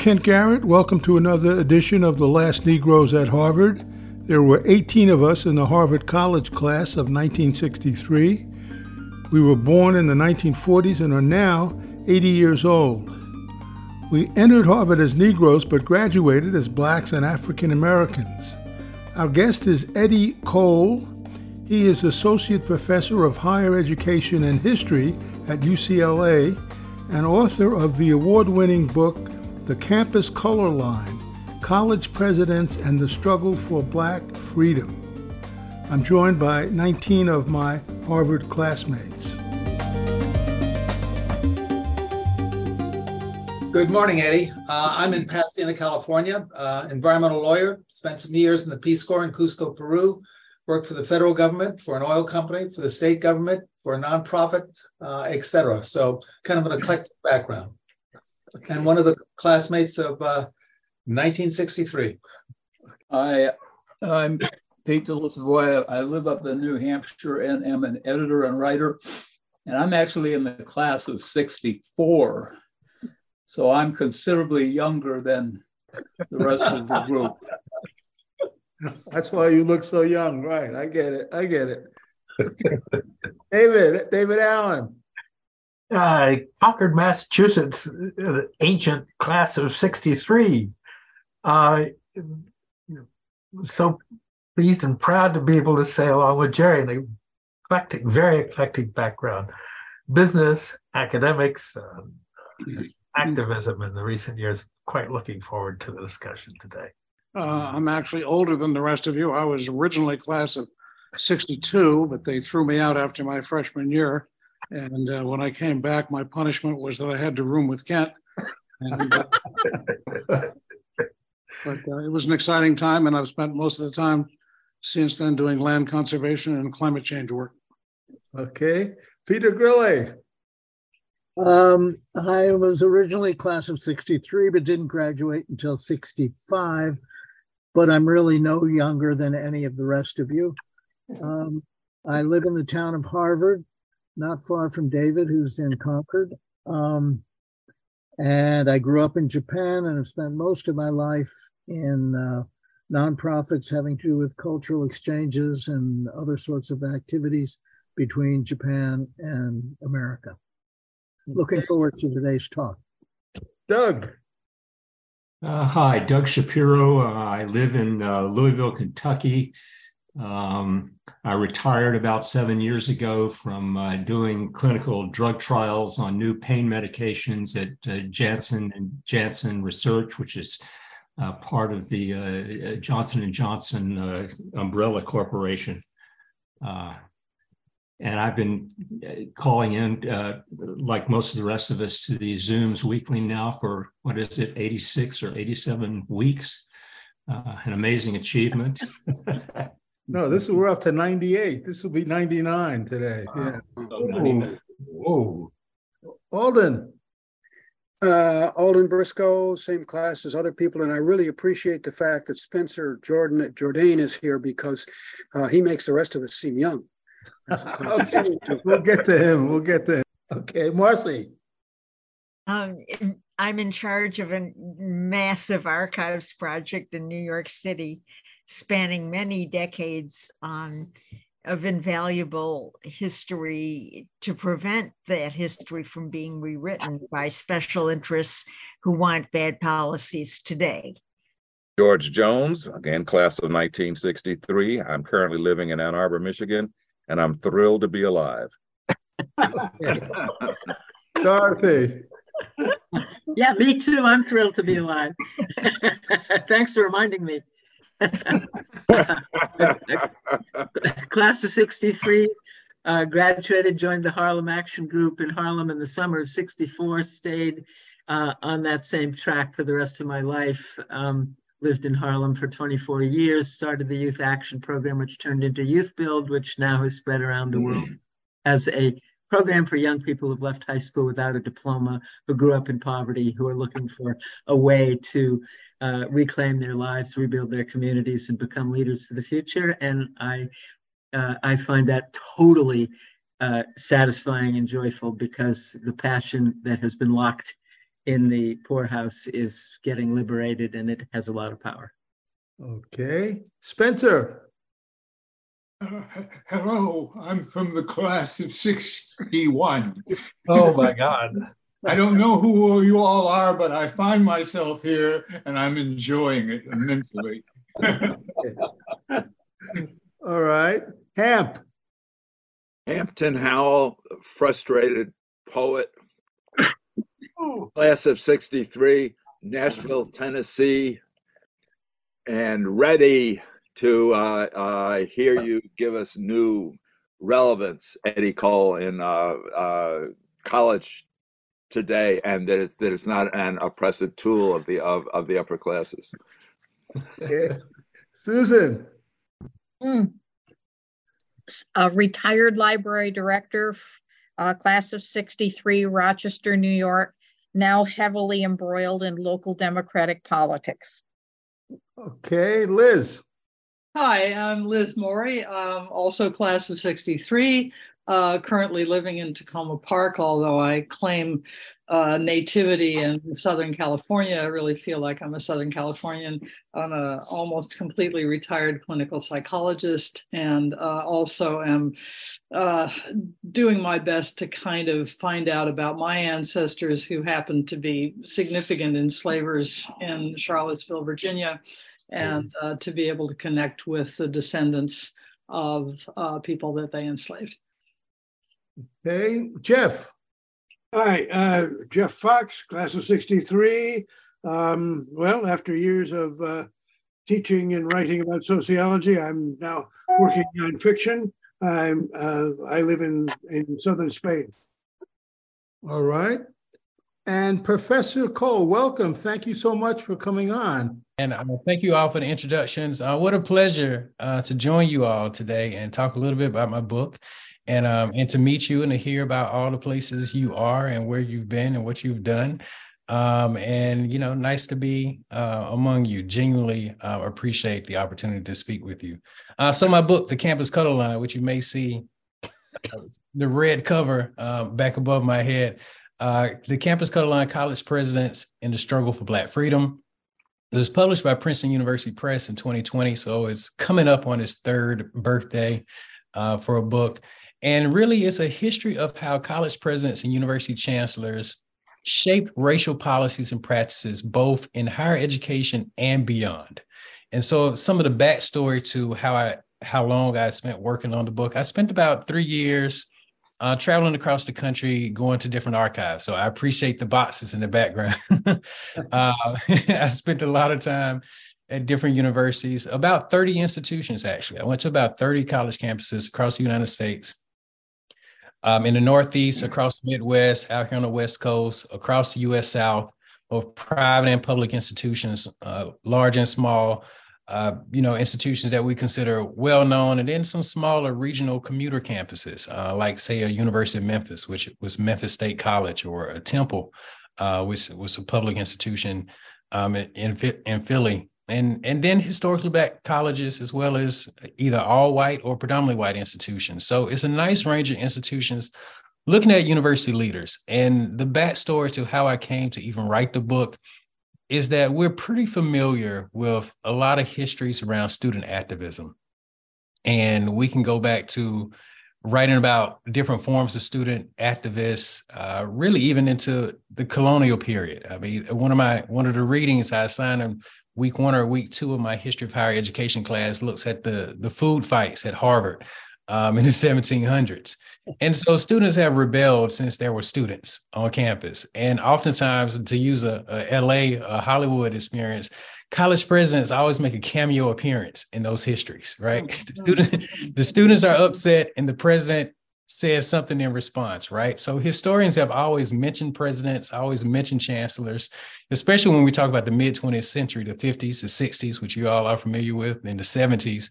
Kent Garrett. Welcome to another edition of The Last Negroes at Harvard. There were 18 of us in the Harvard College class of 1963. We were born in the 1940s and are now 80 years old. We entered Harvard as Negroes but graduated as blacks and African Americans. Our guest is Eddie Cole. He is Associate Professor of Higher Education and History at UCLA and author of the award winning book, The Campus Color Line College Presidents and the Struggle for Black Freedom. I'm joined by 19 of my Harvard classmates. Good morning, Eddie. Uh, I'm in Pasadena, California, uh, environmental lawyer, spent some years in the Peace Corps in Cusco, Peru, worked for the federal government, for an oil company, for the state government, for a nonprofit, uh, et cetera. So kind of an eclectic background. And one of the classmates of uh, 1963. I, I'm Pete DeLisavoy. I live up in New Hampshire and am an editor and writer. And I'm actually in the class of 64. So I'm considerably younger than the rest of the group. That's why you look so young, right? I get it. I get it. David, David Allen. Uh, Concord, Massachusetts, an ancient class of 63. Uh, so pleased and proud to be able to say along with Jerry, an eclectic, very eclectic background, business, academics, um, activism in the recent years. Quite looking forward to the discussion today. Uh, I'm actually older than the rest of you. I was originally class of 62, but they threw me out after my freshman year. And uh, when I came back, my punishment was that I had to room with Kent. And, uh, but uh, it was an exciting time, and I've spent most of the time since then doing land conservation and climate change work. Okay. Peter Grilli. Um, I was originally class of 63, but didn't graduate until 65. But I'm really no younger than any of the rest of you. Um, I live in the town of Harvard, not far from David, who's in Concord. Um, and I grew up in Japan and have spent most of my life in uh, nonprofits having to do with cultural exchanges and other sorts of activities between Japan and America. Looking forward to today's talk. Doug. Uh, hi, Doug Shapiro. Uh, I live in uh, Louisville, Kentucky. Um, I retired about seven years ago from uh, doing clinical drug trials on new pain medications at uh, Janssen and Janssen Research, which is uh, part of the uh, Johnson and Johnson uh, umbrella corporation. Uh, and I've been calling in, like most of the rest of us, to these Zooms weekly now for what is it, 86 or 87 weeks? an amazing achievement. No, this we're up to 98. This will be 99 today. Yeah. Oh, Whoa. Alden. Uh, Alden Briscoe, same class as other people, and I really appreciate the fact that Spencer Jordan Jordan is here because uh, he makes the rest of us seem young. okay. We'll get to him. We'll get to him. Okay, Marcy. Um, I'm in charge of a massive archives project in New York City spanning many decades um, of invaluable history to prevent that history from being rewritten by special interests who want bad policies today. George Jones, again, class of 1963. I'm currently living in Ann Arbor, Michigan, and I'm thrilled to be alive. Dorothy. Yeah, me too. I'm thrilled to be alive. Thanks for reminding me. Class of 63, uh, graduated, joined the Harlem Action Group in Harlem in the summer of 64, stayed uh, on that same track for the rest of my life. Um, lived in Harlem for 24 years, started the Youth Action Program, which turned into Youth Build, which now has spread around the world as a program for young people who've left high school without a diploma, who grew up in poverty, who are looking for a way to uh, reclaim their lives, rebuild their communities, and become leaders for the future. And I, uh, I find that totally uh, satisfying and joyful because the passion that has been locked in the poorhouse is getting liberated and it has a lot of power. Okay. Spencer. Uh, hello, I'm from the class of 61. Oh my God. I don't know who you all are, but I find myself here and I'm enjoying it immensely. All right. Hamp. Hampton Howell, frustrated poet, class of 63, Nashville, Tennessee, and ready to uh, uh, hear you give us new relevance, Eddie Cole, in uh, uh college today, and that it's, that it's not an oppressive tool of the of, of the upper classes. Susan. Mm. A retired library director, uh, class of 63, Rochester, New York, now heavily embroiled in local Democratic politics. Okay, Liz. Hi, I'm Liz Morey, um, also class of 63, uh, currently living in Takoma Park, although I claim uh, nativity in Southern California. I really feel like I'm a Southern Californian. I'm a almost completely retired clinical psychologist, and uh, also am uh, doing my best to kind of find out about my ancestors who happened to be significant enslavers in Charlottesville, Virginia, and uh, to be able to connect with the descendants of uh, people that they enslaved. Hey, Jeff. Hi, uh, Jeff Fox, class of 63. Um, well, after years of uh, teaching and writing about sociology, I'm now working on fiction. I'm, uh, I live in, in southern Spain. All right. And Professor Cole, welcome. Thank you so much for coming on. And uh, thank you all for the introductions. Uh, what a pleasure uh, to join you all today and talk a little bit about my book and um, and to meet you and to hear about all the places you are and where you've been and what you've done. Um, and you know, nice to be uh, among you. Genuinely uh, appreciate the opportunity to speak with you. Uh, so my book, The Campus Color Line, which you may see the red cover uh, back above my head, uh, The Campus Color Line: College Presidents in the Struggle for Black Freedom. It was published by Princeton University Press in 2020, so it's coming up on its third birthday uh, for a book. And really, it's a history of how college presidents and university chancellors shaped racial policies and practices, both in higher education and beyond. And so, some of the backstory to how I how long I spent working on the book, I spent about three years uh, traveling across the country, going to different archives. So I appreciate the boxes in the background. uh, I spent a lot of time at different universities, about 30 institutions actually. I went to about 30 college campuses across the United States um, in the Northeast, across the Midwest, out here on the West Coast, across the U.S. South, both private and public institutions, uh, large and small, uh, you know, institutions that we consider well known, and then some smaller regional commuter campuses, uh, like say a University of Memphis, which was Memphis State College, or a Temple, uh, which was a public institution um, in in Philly, and and then historically black colleges as well as either all white or predominantly white institutions. So it's a nice range of institutions. Looking at university leaders and the backstory to how I came to even write the book is that we're pretty familiar with a lot of histories around student activism, and we can go back to writing about different forms of student activists, uh, really even into the colonial period. I mean, one of my one of the readings I assigned in week one or week two of my history of higher education class looks at the the food fights at Harvard um, in the 1700s. And so students have rebelled since there were students on campus. And oftentimes, to use a, a LA, a Hollywood experience, college presidents always make a cameo appearance in those histories, right? The, student, the students are upset, and the president says something in response, right? So historians have always mentioned presidents, always mentioned chancellors, especially when we talk about the mid 20th century, the 50s, the 60s, which you all are familiar with, and the 70s.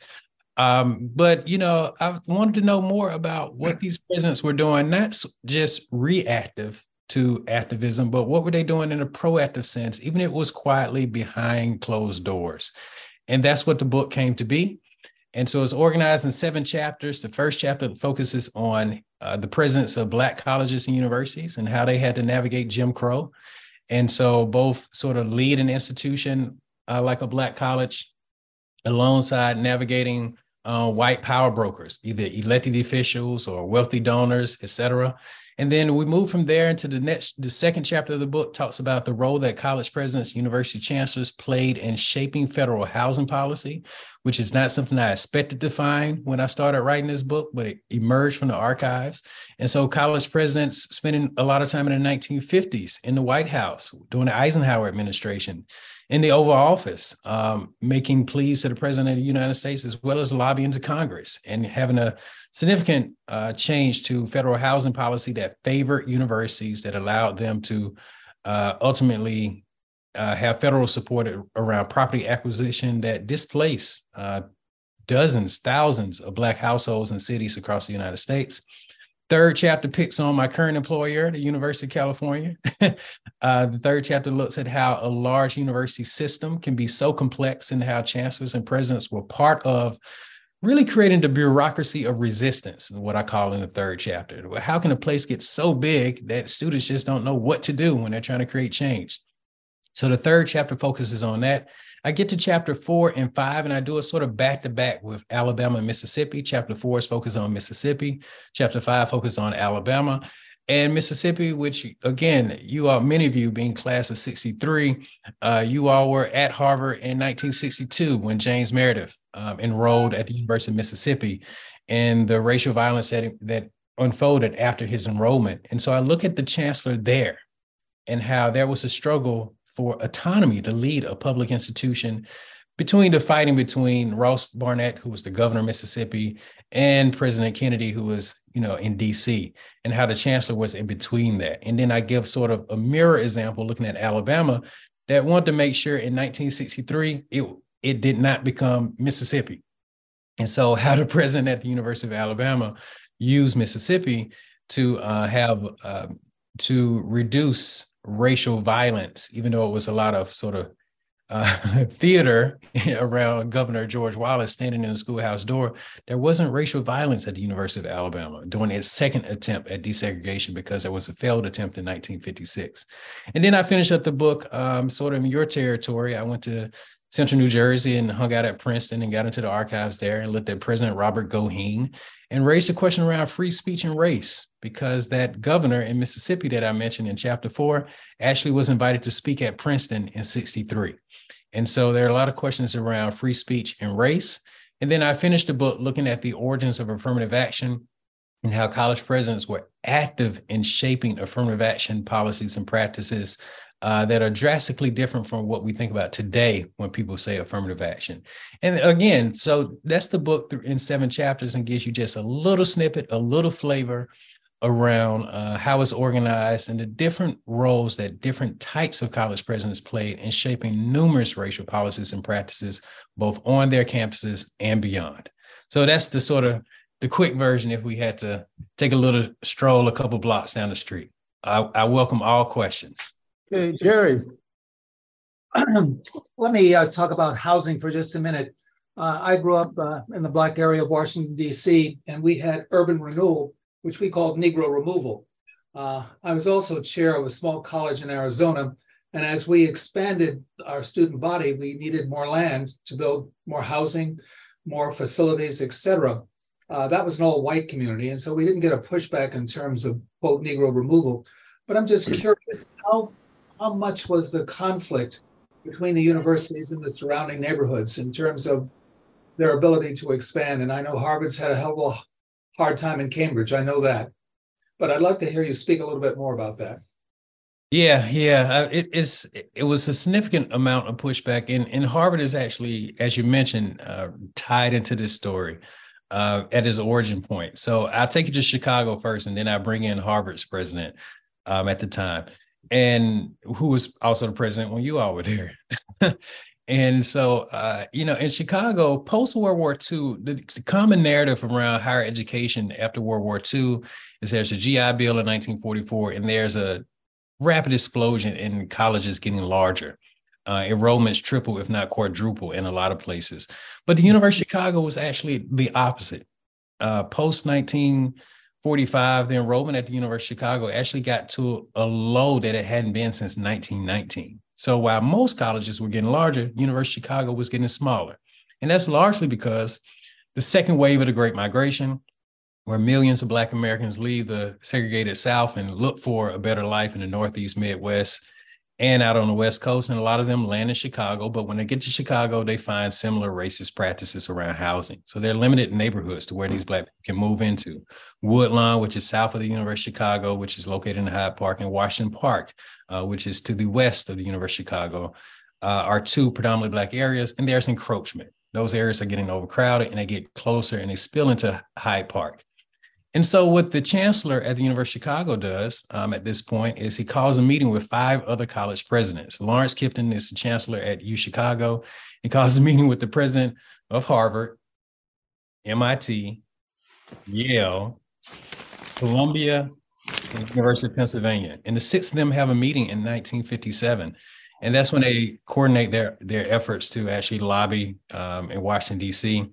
Um, but you know, I wanted to know more about what these presidents were doing, not just reactive to activism, but what were they doing in a proactive sense, even if it was quietly behind closed doors. And that's what the book came to be. And so it's organized in seven chapters. The first chapter focuses on uh, the presidents of Black colleges and universities and how they had to navigate Jim Crow. And so both sort of lead an institution uh, like a Black college alongside navigating uh, white power brokers, either elected officials or wealthy donors, et cetera. And then we move from there into the next, the second chapter of the book talks about the role that college presidents, university chancellors played in shaping federal housing policy, which is not something I expected to find when I started writing this book, but it emerged from the archives. And so college presidents spending a lot of time in the 1950s in the White House during the Eisenhower administration in the Oval Office, um, making pleas to the President of the United States as well as lobbying to Congress and having a significant uh, change to federal housing policy that favored universities that allowed them to uh, ultimately uh, have federal support around property acquisition that displaced uh, dozens, thousands of Black households and cities across the United States. Third chapter picks on my current employer, the University of California. uh, the third chapter looks at how a large university system can be so complex and how chancellors and presidents were part of really creating the bureaucracy of resistance, what I call in the third chapter. How can a place get so big that students just don't know what to do when they're trying to create change? So the third chapter focuses on that. I get to chapter four and five, and I do a sort of back to back with Alabama and Mississippi. Chapter four is focused on Mississippi. Chapter five focuses on Alabama and Mississippi, which again, you all, many of you being class of 63, uh, you all were at Harvard in 1962 when James Meredith um, enrolled at the University of Mississippi and the racial violence that, that unfolded after his enrollment. And so I look at the chancellor there and how there was a struggle for autonomy to lead a public institution between the fighting between Ross Barnett, who was the governor of Mississippi, and President Kennedy, who was, you know, in DC, and how the chancellor was in between that. And then I give sort of a mirror example looking at Alabama that wanted to make sure in 1963 it, it did not become Mississippi. And so how the president at the University of Alabama used Mississippi to uh, have uh, to reduce racial violence, even though it was a lot of sort of uh, theater around Governor George Wallace standing in the schoolhouse door, there wasn't racial violence at the University of Alabama during its second attempt at desegregation because there was a failed attempt in 1956. And then I finished up the book um, sort of in your territory. I went to Central New Jersey and hung out at Princeton and got into the archives there and looked at President Robert Goheen and raised a question around free speech and race because that governor in Mississippi that I mentioned in chapter four actually was invited to speak at Princeton in 63. And so there are a lot of questions around free speech and race. And then I finished the book looking at the origins of affirmative action and how college presidents were active in shaping affirmative action policies and practices uh, that are drastically different from what we think about today when people say affirmative action. And again, so that's the book in seven chapters and gives you just a little snippet, a little flavor around uh, how it's organized and the different roles that different types of college presidents played in shaping numerous racial policies and practices, both on their campuses and beyond. So that's the sort of the quick version if we had to take a little stroll a couple blocks down the street. I, I welcome all questions. Okay, Jerry. Let me uh, talk about housing for just a minute. Uh, I grew up uh, in the black area of Washington, D.C., and we had urban renewal, which we called Negro removal. Uh, I was also chair of a small college in Arizona. And as we expanded our student body, we needed more land to build more housing, more facilities, et cetera. Uh, that was an all white community. And so we didn't get a pushback in terms of, quote, Negro removal. But I'm just curious how how much was the conflict between the universities and the surrounding neighborhoods in terms of their ability to expand? And I know Harvard's had a hell of a hard time in Cambridge. I know that. But I'd like to hear you speak a little bit more about that. Yeah, yeah, uh, it is. It was a significant amount of pushback, and and Harvard is actually, as you mentioned, uh, tied into this story uh, at its origin point. So I'll take you to Chicago first, and then I bring in Harvard's president um, at the time and who was also the president when you all were there. and so, uh, you know, in Chicago, post World War II, the, the, common narrative around higher education after World War II is there's a GI Bill in 1944, and there's a rapid explosion in colleges getting larger. Uh, enrollments triple, if not quadruple, in a lot of places. But the University of Chicago was actually the opposite. Uh, post 19 45, the enrollment at the University of Chicago actually got to a low that it hadn't been since 1919. So while most colleges were getting larger, University of Chicago was getting smaller. And that's largely because the second wave of the Great Migration, where millions of Black Americans leave the segregated South and look for a better life in the Northeast, Midwest, and out on the West Coast. And a lot of them land in Chicago. But when they get to Chicago, they find similar racist practices around housing. So they're limited neighborhoods to where these Black people can move into. Woodlawn, which is south of the University of Chicago, which is located in Hyde Park, and Washington Park, uh, which is to the west of the University of Chicago, uh, are two predominantly Black areas. And there's encroachment. Those areas are getting overcrowded and they get closer and they spill into Hyde Park. And so, what the chancellor at the University of Chicago does um, at this point is he calls a meeting with five other college presidents. Lawrence Kimpton is the chancellor at U Chicago. He calls a meeting with the president of Harvard, MIT, Yale, Columbia, and the University of Pennsylvania. And the six of them have a meeting in 1957. And that's when they coordinate their, their efforts to actually lobby um, in Washington, D.C.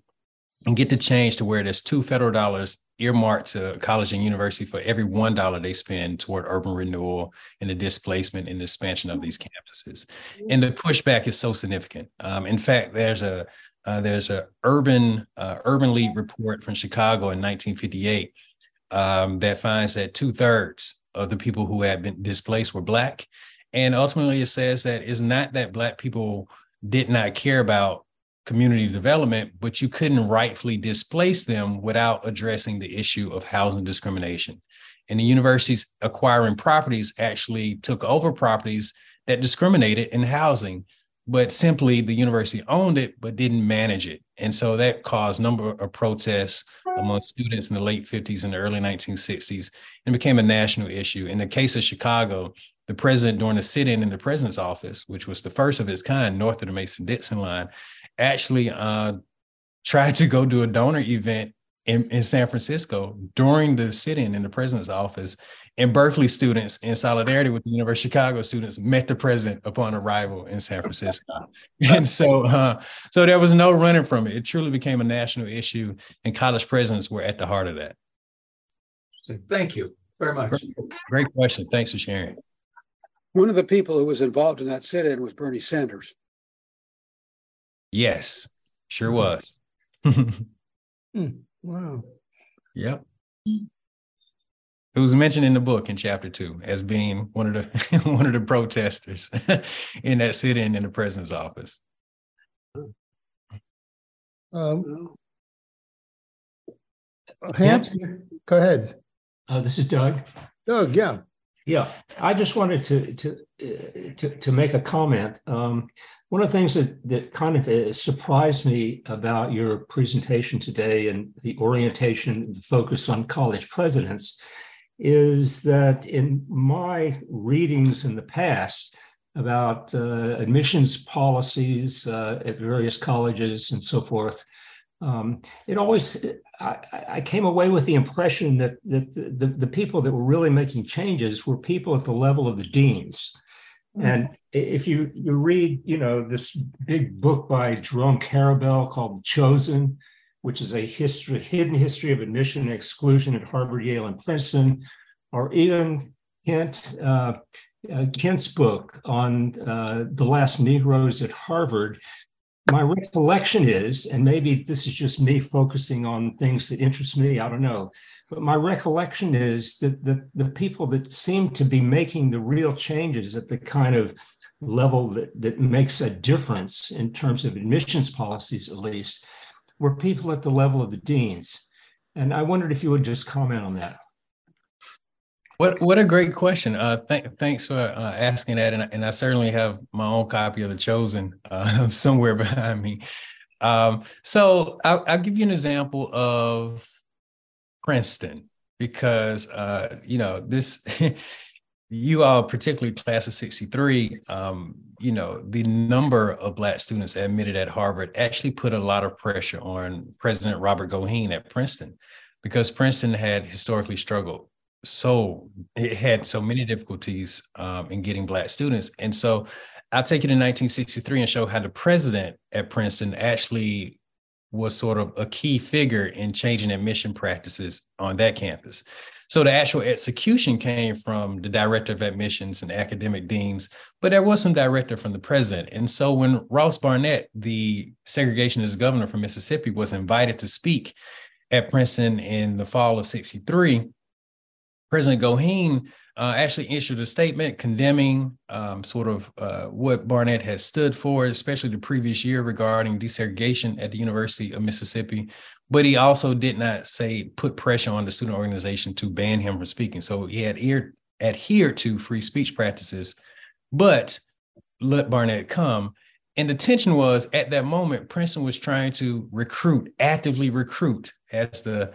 and get the change to where there's two federal dollars earmarked to college and university for every one dollar they spend toward urban renewal and the displacement and expansion of these campuses. And the pushback is so significant. Um, in fact, there's a uh, there's a urban uh, urban league report from Chicago in 1958 um, that finds that two thirds of the people who had been displaced were black, and ultimately it says that it's not that black people did not care about community development, but you couldn't rightfully displace them without addressing the issue of housing discrimination. And the universities acquiring properties actually took over properties that discriminated in housing, but simply the university owned it but didn't manage it. And so that caused a number of protests among students in the late 50s and the early 1960s and became a national issue. In the case of Chicago, the president during the sit-in in the president's office, which was the first of its kind north of the Mason-Dixon line, actually uh, tried to go do a donor event in, in San Francisco during the sit-in in the president's office. And Berkeley students, in solidarity with the University of Chicago students, met the president upon arrival in San Francisco. and so, uh, so there was no running from it. It truly became a national issue, and college presidents were at the heart of that. Thank you very much. Great, great question. Thanks for sharing. One of the people who was involved in that sit-in was Bernie Sanders. Yes, sure was. Hmm, Wow. Yep. It was mentioned in the book in chapter two as being one of the one of the protesters in that sit-in in the president's office. Um, Hamp, go ahead. Uh, this is Doug. Doug, yeah. Yeah, I just wanted to to uh, to, to make a comment. Um, one of the things that that kind of uh, surprised me about your presentation today and the orientation, the focus on college presidents, is that in my readings in the past about uh, admissions policies uh, at various colleges and so forth, um, it always I, I, came away with the impression that that the, the, the, people that were really making changes were people at the level of the deans. Mm-hmm. And if you you read, you know, this big book by Jerome Karabel called The Chosen, which is a history, hidden history of admission and exclusion at Harvard, Yale, and Princeton, or even Kent uh, uh, Kent's book on uh, the last Negroes at Harvard, my recollection is, and maybe this is just me focusing on things that interest me, I don't know, but my recollection is that the, the people that seem to be making the real changes at the kind of level that, that makes a difference in terms of admissions policies, at least, were people at the level of the deans. And I wondered if you would just comment on that. What what a great question. Uh, th- thanks for uh, asking that, and, and I certainly have my own copy of The Chosen uh, somewhere behind me. Um, so I'll, I'll, give you an example of Princeton because uh, you know this. you all, particularly class of '63, um, you know the number of Black students admitted at Harvard actually put a lot of pressure on President Robert Goheen at Princeton because Princeton had historically struggled so it had so many difficulties um, in getting black students and so i'll take it in 1963 and show how the president at princeton actually was sort of a key figure in changing admission practices on that campus. So the actual execution came from the director of admissions and academic deans, but there was some director from the president. And so when Ross Barnett, the segregationist governor from Mississippi, was invited to speak at Princeton in the fall of 63, President Goheen uh, actually issued a statement condemning um, sort of uh, what Barnett had stood for, especially the previous year regarding desegregation at the University of Mississippi. But he also did not say put pressure on the student organization to ban him from speaking. So he had ear, adhered to free speech practices, but let Barnett come. And the tension was at that moment, Princeton was trying to recruit, actively recruit, as the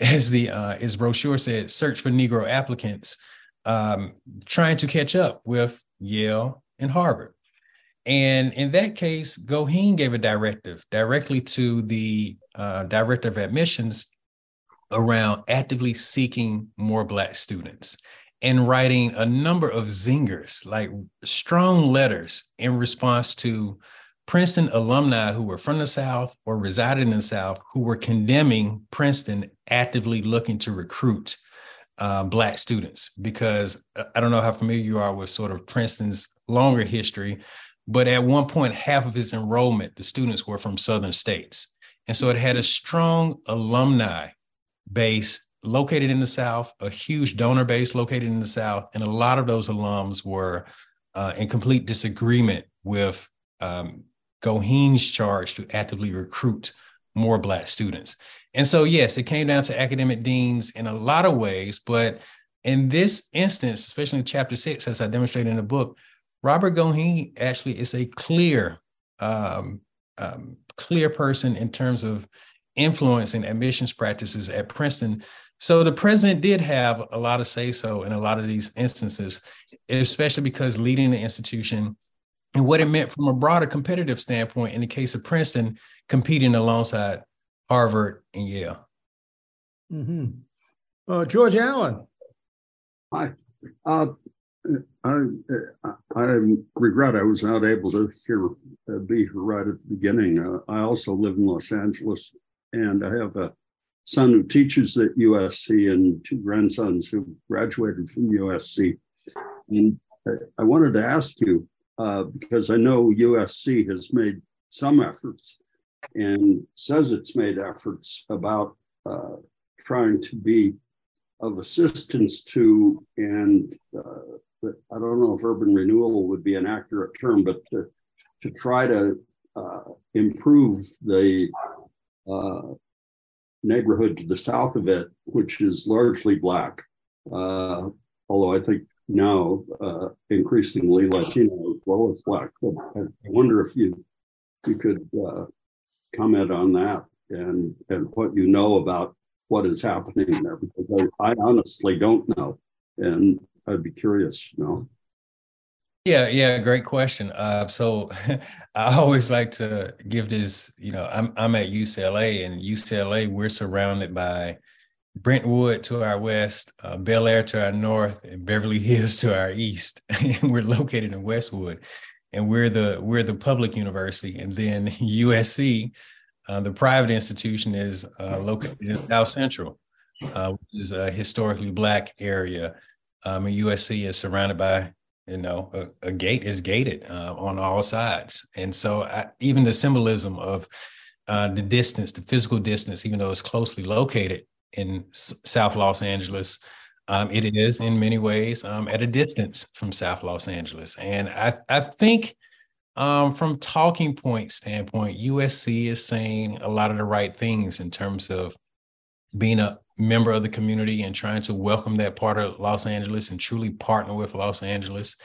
as the uh, his brochure said, search for Negro applicants um, trying to catch up with Yale and Harvard. And in that case, Goheen gave a directive directly to the uh, director of admissions around actively seeking more Black students and writing a number of zingers, like strong letters in response to Princeton alumni who were from the South or resided in the South who were condemning Princeton actively looking to recruit uh, Black students because uh, I don't know how familiar you are with sort of Princeton's longer history, but at one point, half of its enrollment, the students were from Southern states. And so it had a strong alumni base located in the South, a huge donor base located in the South, and a lot of those alums were uh, in complete disagreement with um, Goheen's charge to actively recruit more Black students. And so, yes, it came down to academic deans in a lot of ways, but in this instance, especially in chapter six, as I demonstrated in the book, Robert Goheen actually is a clear, um, um, clear person in terms of influencing admissions practices at Princeton. So the president did have a lot of say so in a lot of these instances, especially because leading the institution and what it meant from a broader competitive standpoint in the case of Princeton, competing alongside Harvard, and Yale. Mm-hmm. Uh, George Allen. Hi. Uh, I, I regret I was not able to hear, uh, be here right at the beginning. Uh, I also live in Los Angeles, and I have a son who teaches at USC and two grandsons who graduated from USC. And I wanted to ask you, uh, because I know USC has made some efforts and says it's made efforts about uh, trying to be of assistance to, and uh, I don't know if urban renewal would be an accurate term, but to, to try to uh, improve the uh, neighborhood to the south of it, which is largely Black. Although I think now uh, increasingly Latino as well as Black. I wonder if you you could uh, comment on that and and what you know about what is happening there because I, I honestly don't know and I'd be curious to know. Yeah, yeah, great question. Uh, so I always like to give this, you know, I'm I'm at UCLA and UCLA, we're surrounded by Brentwood to our west, uh, Bel Air to our north, and Beverly Hills to our east. we're located in Westwood and we're the we're the public university, and then USC, uh, the private institution, is uh, located in South Central, uh, which is a historically black area. Um, and USC is surrounded by you know a, a gate is gated uh, on all sides, and so I, even the symbolism of uh, the distance, the physical distance, even though it's closely located in S- South Los Angeles. Um, it is in many ways um, at a distance from South Los Angeles. And I, I think um, from talking point standpoint, USC is saying a lot of the right things in terms of being a member of the community and trying to welcome that part of Los Angeles and truly partner with Los Angeles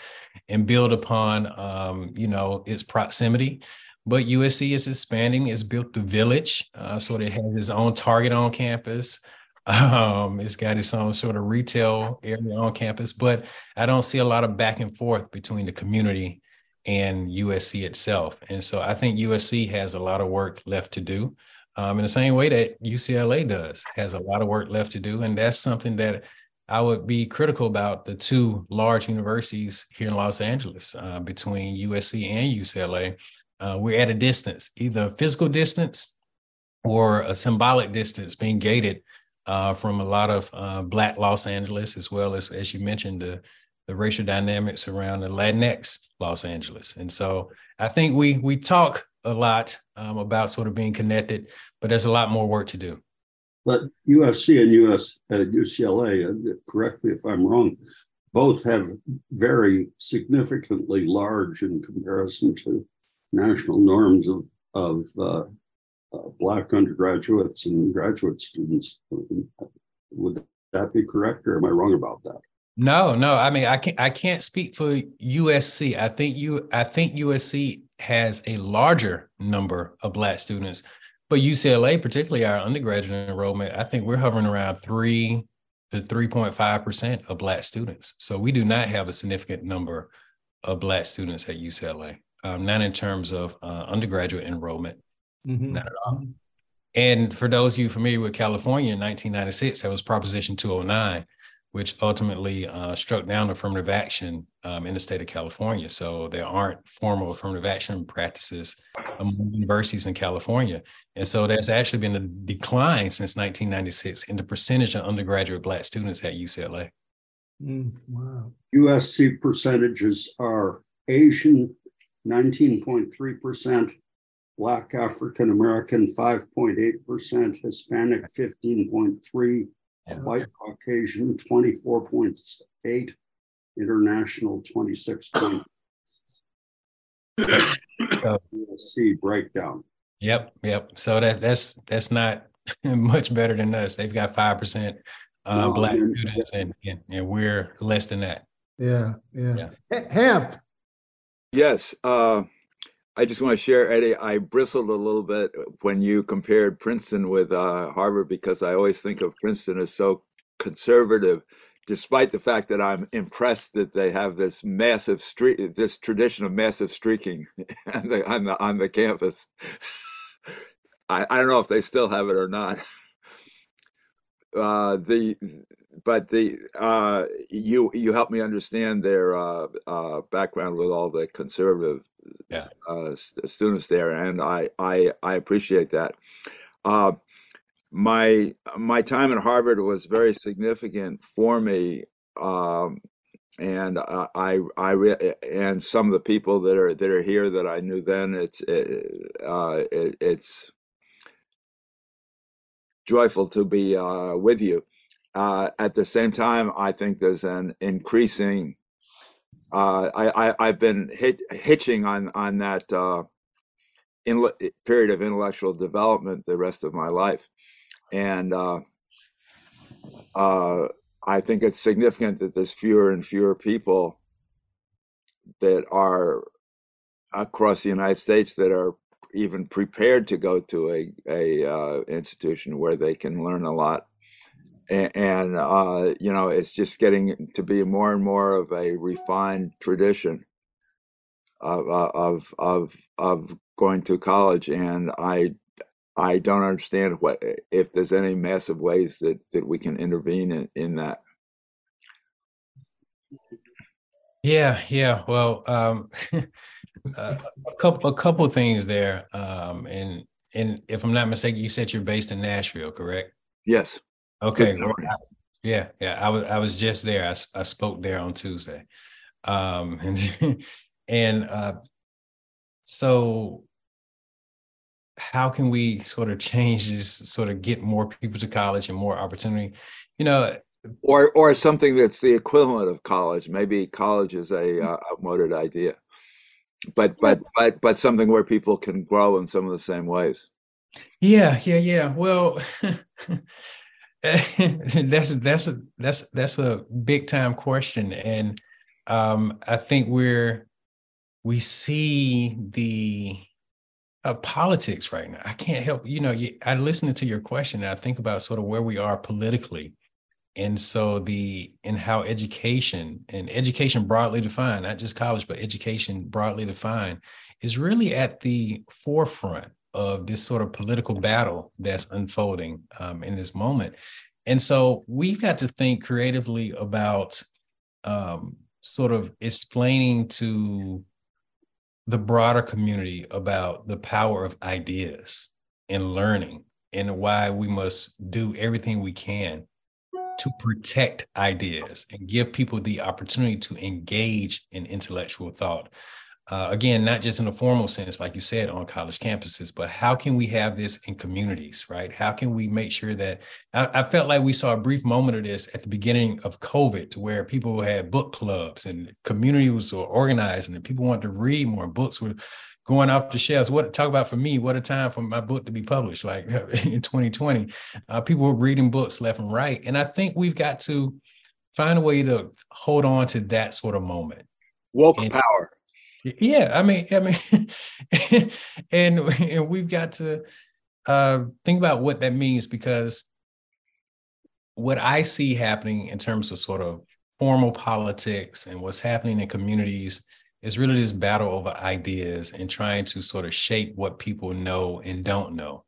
and build upon, um, you know, its proximity. But USC is expanding. It's built the village, uh, so it has its own Target on campus. Um, it's got its own sort of retail area on campus, but I don't see a lot of back and forth between the community and USC itself. And so I think USC has a lot of work left to do. Um, in the same way that UCLA does, has a lot of work left to do. And that's something that I would be critical about the two large universities here in Los Angeles uh, between USC and UCLA. Uh, we're at a distance, either physical distance or a symbolic distance being gated uh, from a lot of uh, Black Los Angeles, as well as, as you mentioned, the, the racial dynamics around the Latinx Los Angeles. And so I think we we talk a lot um, about sort of being connected, but there's a lot more work to do. But USC and US uh, UCLA, uh, correct me if I'm wrong, both have very significantly large in comparison to national norms of of uh, uh, black undergraduates and graduate students. Would that be correct, or am I wrong about that? No, no. I mean, I can't. I can't speak for USC. I think you. I think USC has a larger number of black students, but UCLA, particularly our undergraduate enrollment, I think we're hovering around three to three point five percent of black students. So we do not have a significant number of black students at UCLA. Um, not in terms of uh, undergraduate enrollment, mm-hmm. not at all. And for those of you familiar with California in 1996, that was Proposition 209 which ultimately uh, struck down affirmative action um, in the state of California. So there aren't formal affirmative action practices among universities in California. And so there's actually been a decline since 1996 in the percentage of undergraduate Black students at UCLA. Mm, wow. USC percentages are Asian 19.3%, Black African American 5.8%, Hispanic 15.3 white Caucasian 24.8, international 26. see breakdown. Yep, yep. So that that's that's not much better than us. They've got five percent uh, no, black students, and, and, and we're less than that. Yeah, yeah. yeah. Hamp. Yes. Uh, I just want to share, Eddie. I bristled a little bit when you compared Princeton with uh, Harvard because I always think of Princeton as so conservative, despite the fact that I'm impressed that they have this massive street, this tradition of massive streaking on the on the, on the campus. I, I don't know if they still have it or not. Uh, the but the uh, you you helped me understand their uh, uh, background with all the conservative yeah. uh, students there, and I I, I appreciate that. Uh, my my time at Harvard was very significant for me, um, and uh, I I re- and some of the people that are that are here that I knew then. It's it, uh, it, it's joyful to be uh, with you. Uh, at the same time, I think there's an increasing uh, I, I have been hit, hitching on on that uh, in, period of intellectual development the rest of my life, and uh, uh, I think it's significant that there's fewer and fewer people that are across the United States that are even prepared to go to a a uh, institution where they can learn a lot. And, and uh, you know it's just getting to be more and more of a refined tradition of uh, of of of going to college. And i i don't understand what if there's any massive ways that that we can intervene in, in that. Yeah yeah. Well um uh, a couple a couple things there um and and if i'm not mistaken you said you're based in nashville correct yes Okay. Yeah, yeah. I was I was just there. I, I spoke there on Tuesday, um, and and uh, so how can we sort of change this, sort of get more people to college and more opportunity? You know, or or something that's the equivalent of college. Maybe college is a uh, outmoded idea, but but but but something where people can grow in some of the same ways. Yeah, yeah, yeah. Well. that's that's a that's that's a big time question, and um, I think we're we see the uh, politics right now. I can't help you know. I listening to your question, and I think about sort of where we are politically, and so the and how education and education broadly defined, not just college, but education broadly defined, is really at the forefront of this sort of political battle that's unfolding um, in this moment. And so we've got to think creatively about um, sort of explaining to the broader community about the power of ideas and learning and why we must do everything we can to protect ideas and give people the opportunity to engage in intellectual thought. Uh, again, not just in a formal sense, like you said, on college campuses, but how can we have this in communities, right? How can we make sure that I, I, felt like we saw a brief moment of this at the beginning of COVID, to where people had book clubs and communities were organizing and people wanted to read more books were going off the shelves. What talk about for me? What a time for my book to be published! Like in 2020, uh, people were reading books left and right, and I think we've got to find a way to hold on to that sort of moment. Woke and, power. Yeah, I mean, I mean, and and we've got to uh, think about what that means because what I see happening in terms of sort of formal politics and what's happening in communities is really this battle over ideas and trying to sort of shape what people know and don't know.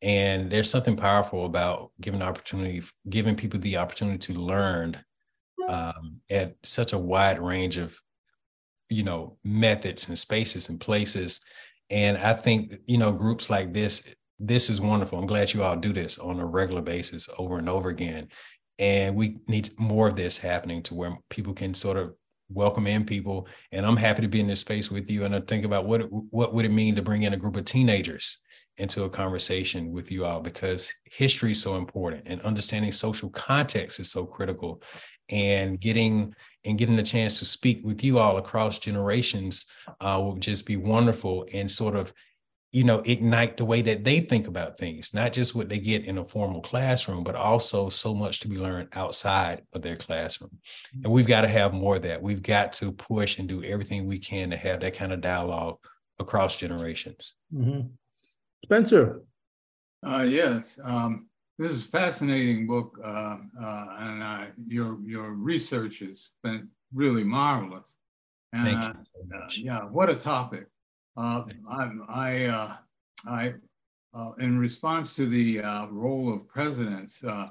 And there's something powerful about giving opportunity, giving people the opportunity to learn um, at such a wide range of, you know, methods and spaces and places. And I think, you know, groups like this, this is wonderful. I'm glad you all do this on a regular basis over and over again. And we need more of this happening to where people can sort of welcome in people. And I'm happy to be in this space with you. And I think about what what would it mean to bring in a group of teenagers into a conversation with you all because history is so important and understanding social context is so critical and getting and getting a chance to speak with you all across generations uh, will just be wonderful and sort of you know ignite the way that they think about things not just what they get in a formal classroom but also so much to be learned outside of their classroom. And we've got to have more of that. We've got to push and do everything we can to have that kind of dialogue across generations. Mm-hmm. spencer. Uh, yes um, this is a fascinating book uh, uh, and uh, your your research has been really marvelous. And, Thank you so uh, yeah what a topic uh, I, I, uh, I uh, in response to the uh, role of presidents, uh,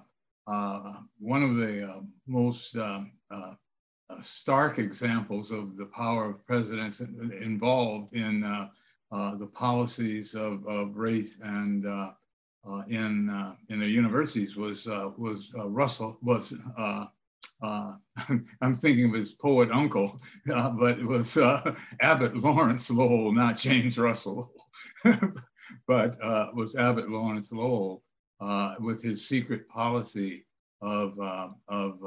uh, one of the most stark examples of the power of presidents involved in the policies of, of race and in in the universities was was Russell was uh, I'm thinking of his poet uncle, uh, but it was uh, Abbott Lawrence Lowell, not James Russell, but uh, was Abbott Lawrence Lowell uh, with his secret policy of, uh, of,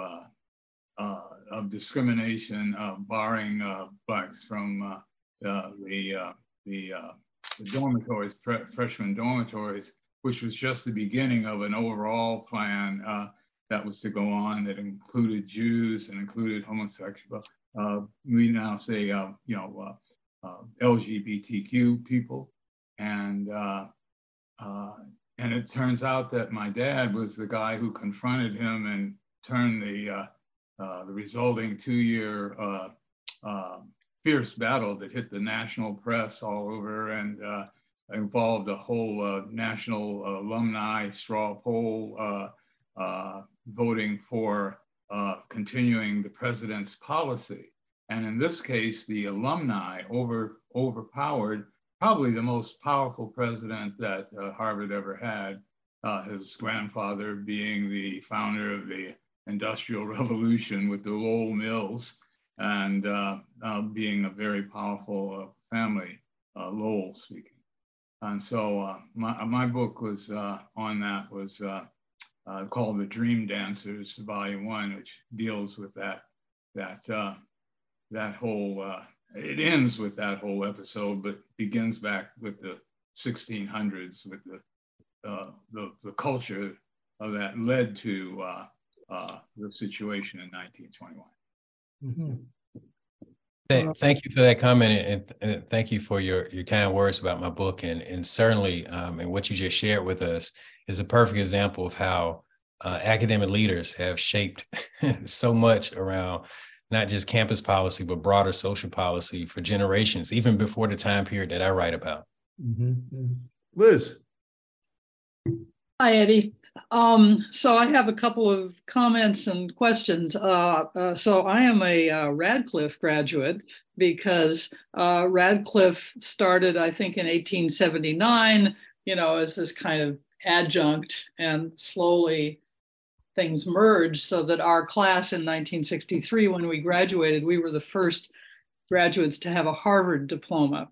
of discrimination, barring blacks from the, the, the dormitories, freshman dormitories, which was just the beginning of an overall plan that was to go on that included Jews and included homosexual. Uh, we now say, uh, you know, uh, uh LGBTQ people, and uh, uh, and it turns out that my dad was the guy who confronted him and turned the the resulting two-year fierce battle that hit the national press all over and involved a whole national alumni straw poll uh, voting for uh, continuing the president's policy. And in this case, the alumni over, overpowered probably the most powerful president that uh, Harvard ever had, uh, his grandfather being the founder of the Industrial Revolution with the Lowell Mills and uh, uh, being a very powerful family, Lowell speaking. And so my, my book was on that was uh, called The Dream Dancers, Volume One, which deals with that that uh, that whole. Uh, it ends with that whole episode, but begins back with the 1600s, with the uh, the, the culture of that led to uh, uh, the situation in 1921. Mm-hmm. Thank, thank you for that comment and, and, thank you for your, your kind words about my book and, and certainly um, and what you just shared with us is a perfect example of how uh, academic leaders have shaped so much around not just campus policy, but broader social policy for generations, even before the time period that I write about. Mm-hmm. mm-hmm. Liz. Hi, Eddie. Um, so I have a couple of comments and questions. Uh, uh, so I am a uh, Radcliffe graduate because uh, Radcliffe started, I think, in 1879, you know, as this kind of adjunct and slowly things merged so that our class in 1963 when we graduated we were the first graduates to have a harvard diploma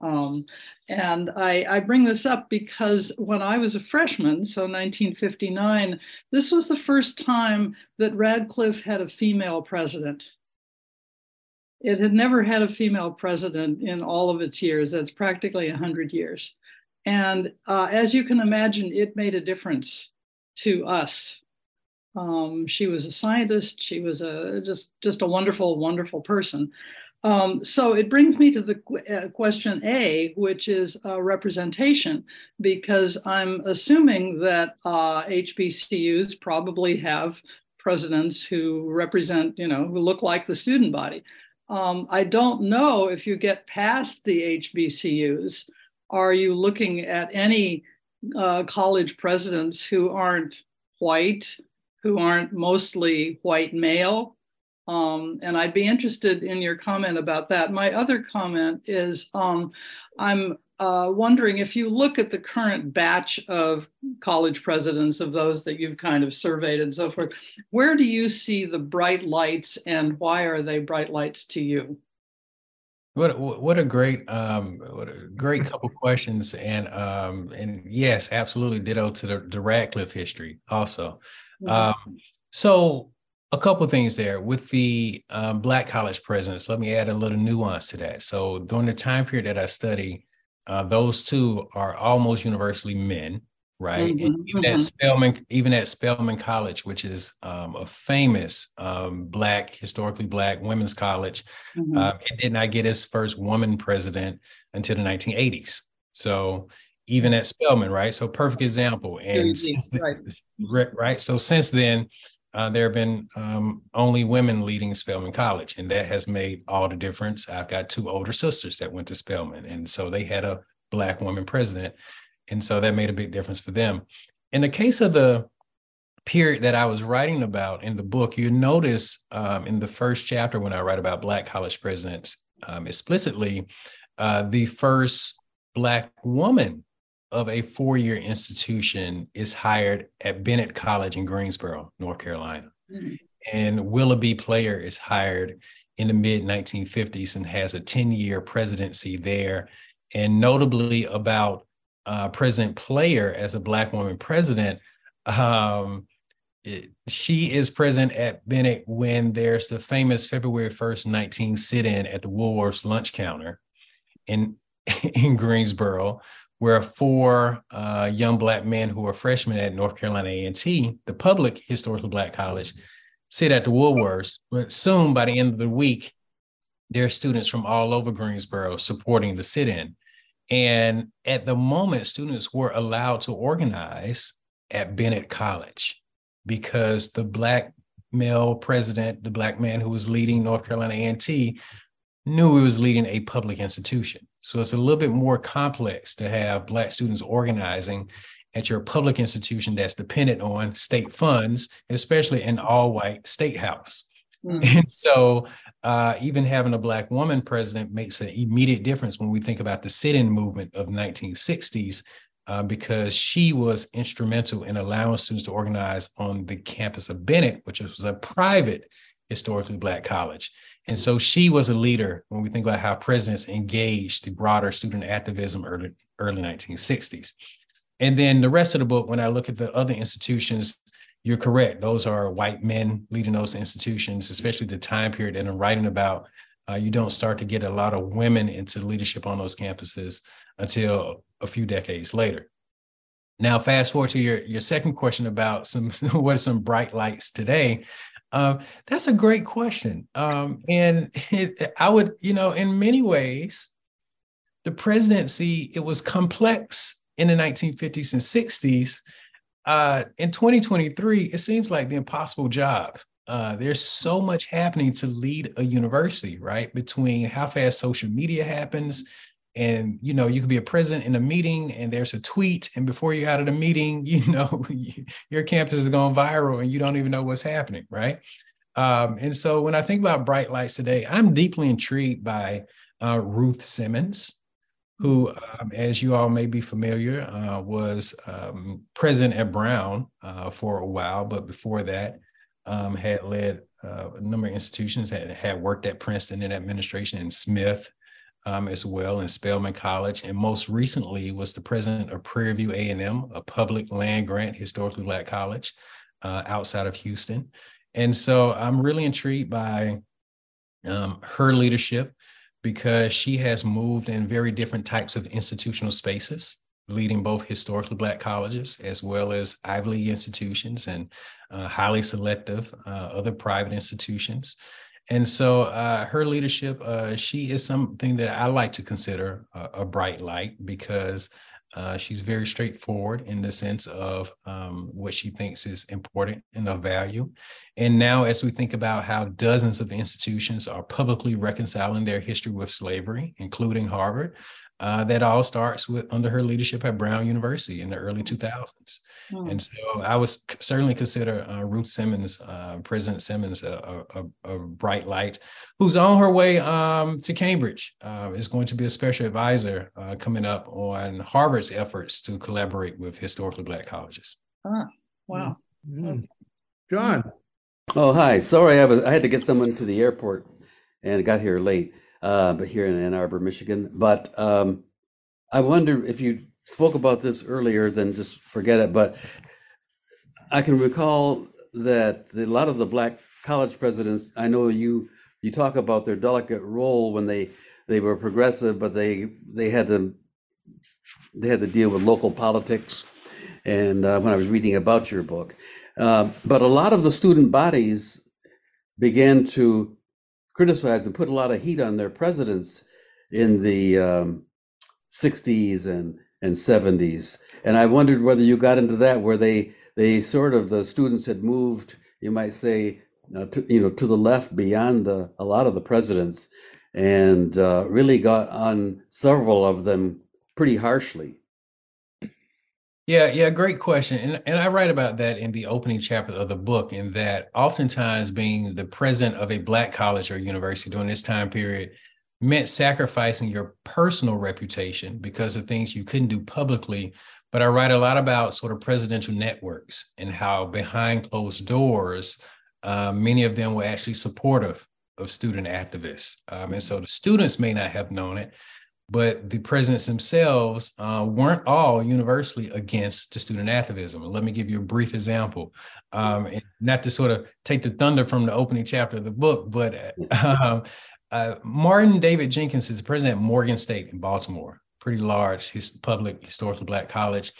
um, and I, I, bring this up because when I was a freshman, so 1959, this was the first time that Radcliffe had a female president. It had never had a female president in all of its years. That's practically 100 years. And uh, as you can imagine, it made a difference to us. Um, she was a scientist. She was a just just a wonderful, wonderful person. Um, so it brings me to the uh, question A, which is uh, representation, because I'm assuming that uh, HBCUs probably have presidents who represent, you know, who look like the student body. Um, I don't know if you get past the HBCUs, are you looking at any uh, college presidents who aren't white, who aren't mostly white male, um, and I'd be interested in your comment about that. My other comment is um, I'm uh, wondering if you look at the current batch of college presidents, of those that you've kind of surveyed and so forth, where do you see the bright lights and why are they bright lights to you? What what a great um what a great couple questions and um and yes absolutely ditto to the, the Radcliffe history also. Mm-hmm. Um, so a couple things there with the um, Black college presidents. Let me add a little nuance to that. So during the time period that I study, uh, those two are almost universally men, right? Mm-hmm, and even mm-hmm. at Spelman, even at Spelman College, which is um, a famous um, Black, historically Black women's college, mm-hmm. uh, it did not get its first woman president until the 1980s. So even at Spelman, right? So perfect example. And right. right. So since then, uh, there have been um, only women leading Spelman College, and that has made all the difference. I've got two older sisters that went to Spelman, and so they had a Black woman president. And so that made a big difference for them. In the case of the period that I was writing about in the book, you notice um, in the first chapter when I write about Black college presidents um, explicitly, uh, the first Black woman of a four year institution is hired at Bennett College in Greensboro, North Carolina. Mm-hmm. And Willa B. Player is hired in the mid 1950s and has a 10 year presidency there. And notably about uh, President Player as a Black woman president, um, it, she is present at Bennett when there's the famous February 1st, 19 sit in at the Woolworths lunch counter in, in Greensboro, where four uh, young black men who are freshmen at North Carolina A&T, the public historically black college, sit at the Woolworths. But soon, by the end of the week, there are students from all over Greensboro supporting the sit-in. And at the moment, students were allowed to organize at Bennett College because the black male president, the black man who was leading North Carolina A&T, knew he was leading a public institution. So it's a little bit more complex to have Black students organizing at your public institution that's dependent on state funds, especially an all white state house. Mm-hmm. And so, uh, even having a Black woman president makes an immediate difference when we think about the sit in movement of 1960s, uh, because she was instrumental in allowing students to organize on the campus of Bennett, which was a private historically Black college. And so she was a leader when we think about how presidents engaged the broader student activism early, early 1960s. And then the rest of the book, when I look at the other institutions, you're correct. Those are white men leading those institutions, especially the time period that I'm writing about. Uh, you don't start to get a lot of women into leadership on those campuses until a few decades later. Now, fast forward to your, your second question about some what are some bright lights today. Uh, that's a great question. Um, and it, I would, you know, in many ways, the presidency, it was complex in the 1950s and 60s. Uh, in 2023, it seems like the impossible job. Uh, there's so much happening to lead a university, right? Between how fast social media happens, and you know you could be a president in a meeting and there's a tweet and before you're out of the meeting you know your campus is going viral and you don't even know what's happening right? Um, and so when i think about bright lights today i'm deeply intrigued by uh, ruth simmons who, um, as you all may be familiar, uh, was um, president at Brown uh, for a while, but before that, um, had led uh, a number of institutions, had, had worked at Princeton in administration and Smith um, as well, and Spelman College, and most recently was the president of Prairie View A&M, a public land grant historically black college uh, outside of Houston. And so I'm really intrigued by um, her leadership because she has moved in very different types of institutional spaces, leading both historically Black colleges as well as Ivy League institutions and uh, highly selective uh, other private institutions. And so uh, her leadership, uh, she is something that I like to consider a, a bright light because uh, she's very straightforward in the sense of um, what she thinks is important and of value. And now, as we think about how dozens of institutions are publicly reconciling their history with slavery, including Harvard, uh, that all starts with under her leadership at Brown University in the early 2000s. Mm. And so I was certainly consider uh, Ruth Simmons, uh, President Simmons, a, a, a, bright light, who's on her way um, to Cambridge. Uh, is going to be a special advisor uh, coming up on Harvard's efforts to collaborate with historically Black colleges. Ah, wow. Mm. John. Oh, hi. Sorry, I, was, I had to get someone to the airport and got here late uh, but here in Ann Arbor, Michigan. But um, I wonder if you spoke about this earlier, then just forget it. But I can recall that a lot of the black college presidents, I know you you talk about their delicate role when they they were progressive, but they they had to they had to deal with local politics. And uh, when I was reading about your book, uh, but a lot of the student bodies began to criticized and put a lot of heat on their presidents in the um, 60s and, and 70s. And I wondered whether you got into that, where they they sort of the students had moved, you might say, uh, to, you know, to the left beyond the, a lot of the presidents, and uh, really got on several of them pretty harshly. Yeah, yeah, great question. And and I write about that in the opening chapter of the book, in that oftentimes being the president of a black college or university during this time period meant sacrificing your personal reputation because of things you couldn't do publicly. But I write a lot about sort of presidential networks and how behind closed doors, uh, many of them were actually supportive of student activists. Um, and so the students may not have known it, but the presidents themselves uh, weren't all universally against the student activism. let me give you a brief example, um, not to sort of take the thunder from the opening chapter of the book, but um, uh, Martin David Jenkins is the president at Morgan State in Baltimore, pretty large his public historically black college.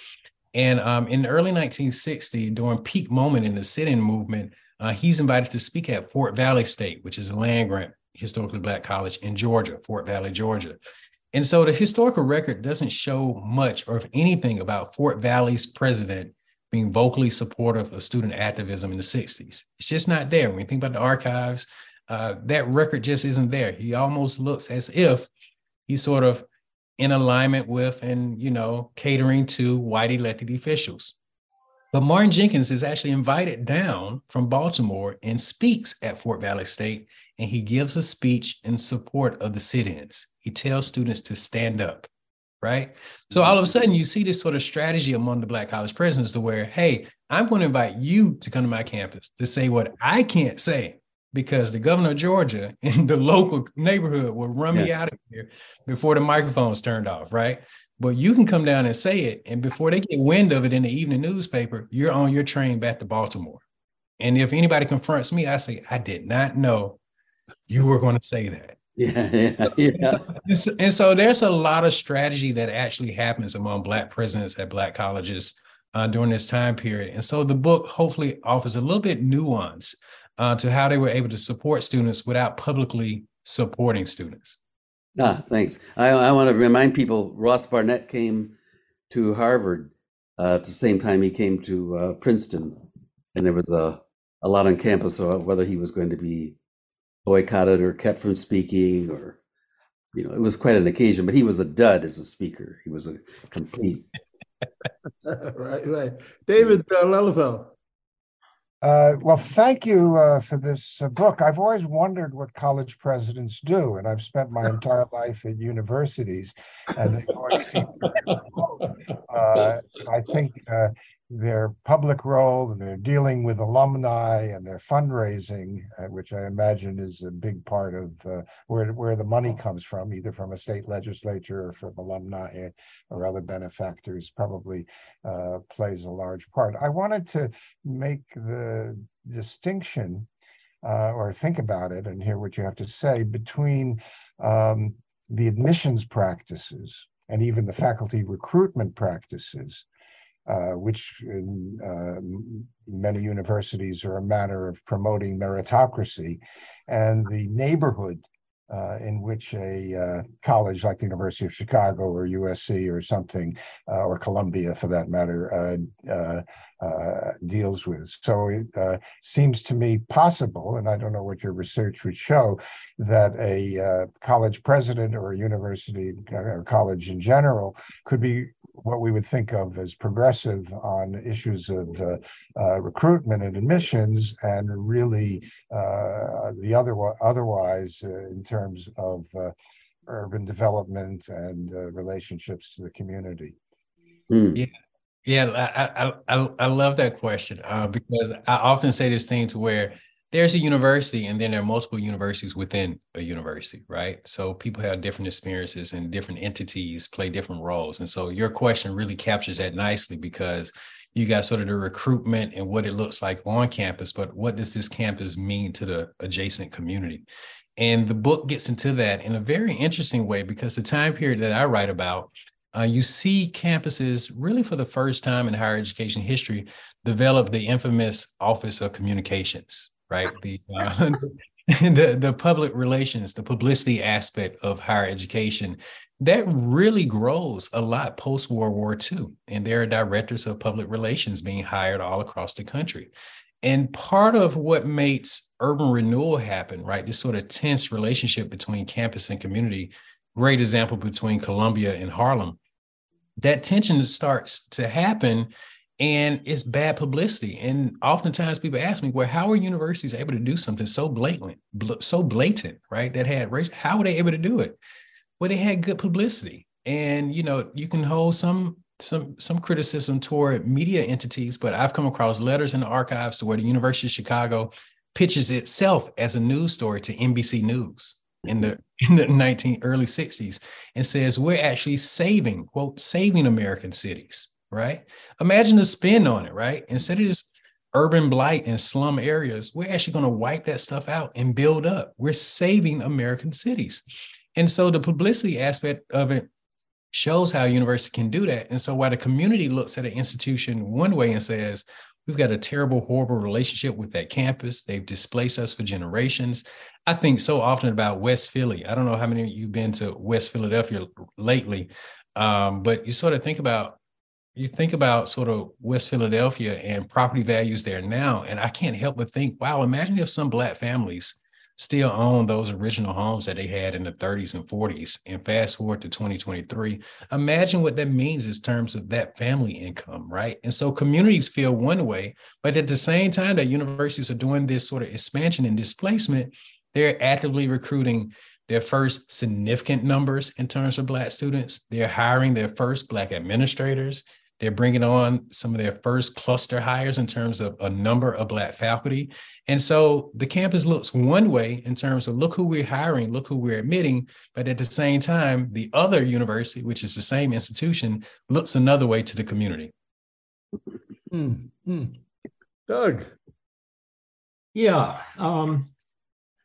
And um, in the early 1960, during peak moment in the sit-in movement, uh, he's invited to speak at Fort Valley State, which is a land grant historically black college in Georgia, Fort Valley, Georgia. And so the historical record doesn't show much or if anything about Fort Valley's president being vocally supportive of student activism in the 60s. It's just not there. When you think about the archives, uh, that record just isn't there. He almost looks as if he's sort of in alignment with and, you know, catering to white elected officials. But Martin Jenkins is actually invited down from Baltimore and speaks at Fort Valley State, and he gives a speech in support of the sit ins he tells students to stand up, right? So all of a sudden, you see this sort of strategy among the Black college presidents to where, hey, I'm going to invite you to come to my campus to say what I can't say because the governor of Georgia in the local neighborhood will run yeah. me out of here before the microphone's turned off, right? But you can come down and say it. And before they get wind of it in the evening newspaper, you're on your train back to Baltimore. And if anybody confronts me, I say, I did not know you were going to say that. Yeah, yeah, yeah. And so, and so there's a lot of strategy that actually happens among Black presidents at Black colleges uh, during this time period. And so the book hopefully offers a little bit nuance uh, to how they were able to support students without publicly supporting students. Ah, thanks. I, I want to remind people Ross Barnett came to Harvard uh, at the same time he came to uh, Princeton, and there was a, a lot on campus about whether he was going to be boycotted or kept from speaking or you know it was quite an occasion but he was a dud as a speaker he was a complete right right david uh, Lelyveld. Uh, well, thank you uh, for this uh, book. I've always wondered what college presidents do, and I've spent my entire life at universities, and they always seem. Uh, I think uh, their public role and they're dealing with alumni and their fundraising, uh, which I imagine is a big part of uh, where where the money comes from, either from a state legislature or from alumni or other benefactors, probably uh, plays a large part. I wanted to make the distinction uh, or think about it and hear what you have to say between um, the admissions practices and even the faculty recruitment practices uh, which in uh, many universities are a matter of promoting meritocracy, and the neighborhood uh, in which a uh, college like the University of Chicago or USC or something, uh, or Columbia for that matter, uh, uh, deals with. So it uh, seems to me possible, and I don't know what your research would show, that a college president or a university or college in general could be what we would think of as progressive on issues of uh, uh, recruitment and admissions, and really uh, the other otherwise in terms of urban development and relationships to the community. Hmm. Yeah. Yeah, I, I, I, love that question uh, because I often say this thing to where there's a university and then there are multiple universities within a university, right? So people have different experiences and different entities play different roles. And so your question really captures that nicely because you got sort of the recruitment and what it looks like on campus, but what does this campus mean to the adjacent community? And the book gets into that in a very interesting way because the time period that I write about uh, you see campuses really for the first time in higher education history develop the infamous Office of Communications, right? The, uh, the, the public relations, the publicity aspect of higher education that really grows a lot post World War II. And there are directors of public relations being hired all across the country. And part of what makes urban renewal happen, right? This sort of tense relationship between campus and community, great example between Columbia and Harlem, that tension starts to happen and it's bad publicity. And oftentimes people ask me, well, how are universities able to do something so blatant, bl- so blatant, right? That had race, how were they able to do it? Well, they had good publicity. And you know, you can hold some some some criticism toward media entities, but I've come across letters in the archives to where the University of Chicago pitches itself as a news story to NBC News in the in the 19 early 60s and says we're actually saving quote saving american cities right? Imagine the spin on it right? Instead of just urban blight and slum areas we're actually going to wipe that stuff out and build up. We're saving american cities. And so the publicity aspect of it shows how a university can do that. And so while the community looks at an institution one way and says We've got a terrible, horrible relationship with that campus. They've displaced us for generations. I think so often about West Philly. I don't know how many of you've been to West Philadelphia lately, um, but you sort of think about you think about sort of West Philadelphia and property values there now, and I can't help but think, wow, imagine if some Black families still own those original homes that they had in the 30s and 40s. And fast forward to 2023, imagine what that means in terms of that family income, right? And so communities feel one way, but at the same time that universities are doing this sort of expansion and displacement, they're actively recruiting their first significant numbers in terms of Black students. They're hiring their first Black administrators. They're bringing on some of their first cluster hires in terms of a number of Black faculty. And so the campus looks one way in terms of look who we're hiring, look who we're admitting. But at the same time, the other university, which is the same institution, looks another way to the community. Hmm. Hmm. Doug. Yeah. Um,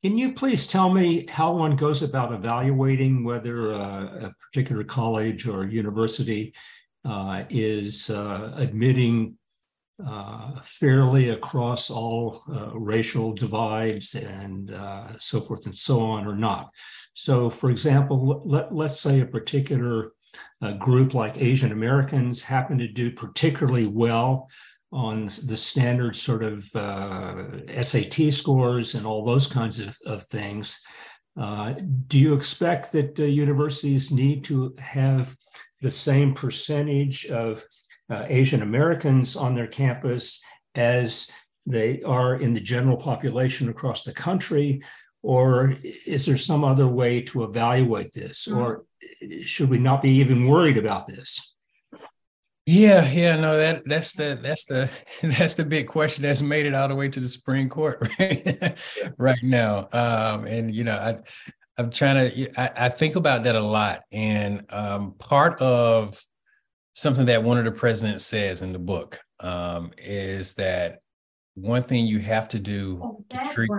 can you please tell me how one goes about evaluating whether uh, a particular college or university uh, is uh, admitting uh, fairly across all uh, racial divides and uh, so forth and so on or not. So, for example, let, let's say a particular uh, group like Asian Americans happen to do particularly well on the standard sort of SAT scores and all those kinds of, of things. do you expect that universities need to have the same percentage of uh, Asian Americans on their campus as they are in the general population across the country? Or is there some other way to evaluate this? Or should we not be even worried about this? Yeah, yeah, no, that that's the that's the that's the big question that's made it all the way to the Supreme Court right, right now. Um, and you know, I I'm trying to I, I think about that a lot. And um, part of something that one of the presidents says in the book um, is that one thing you have to do oh, to treat,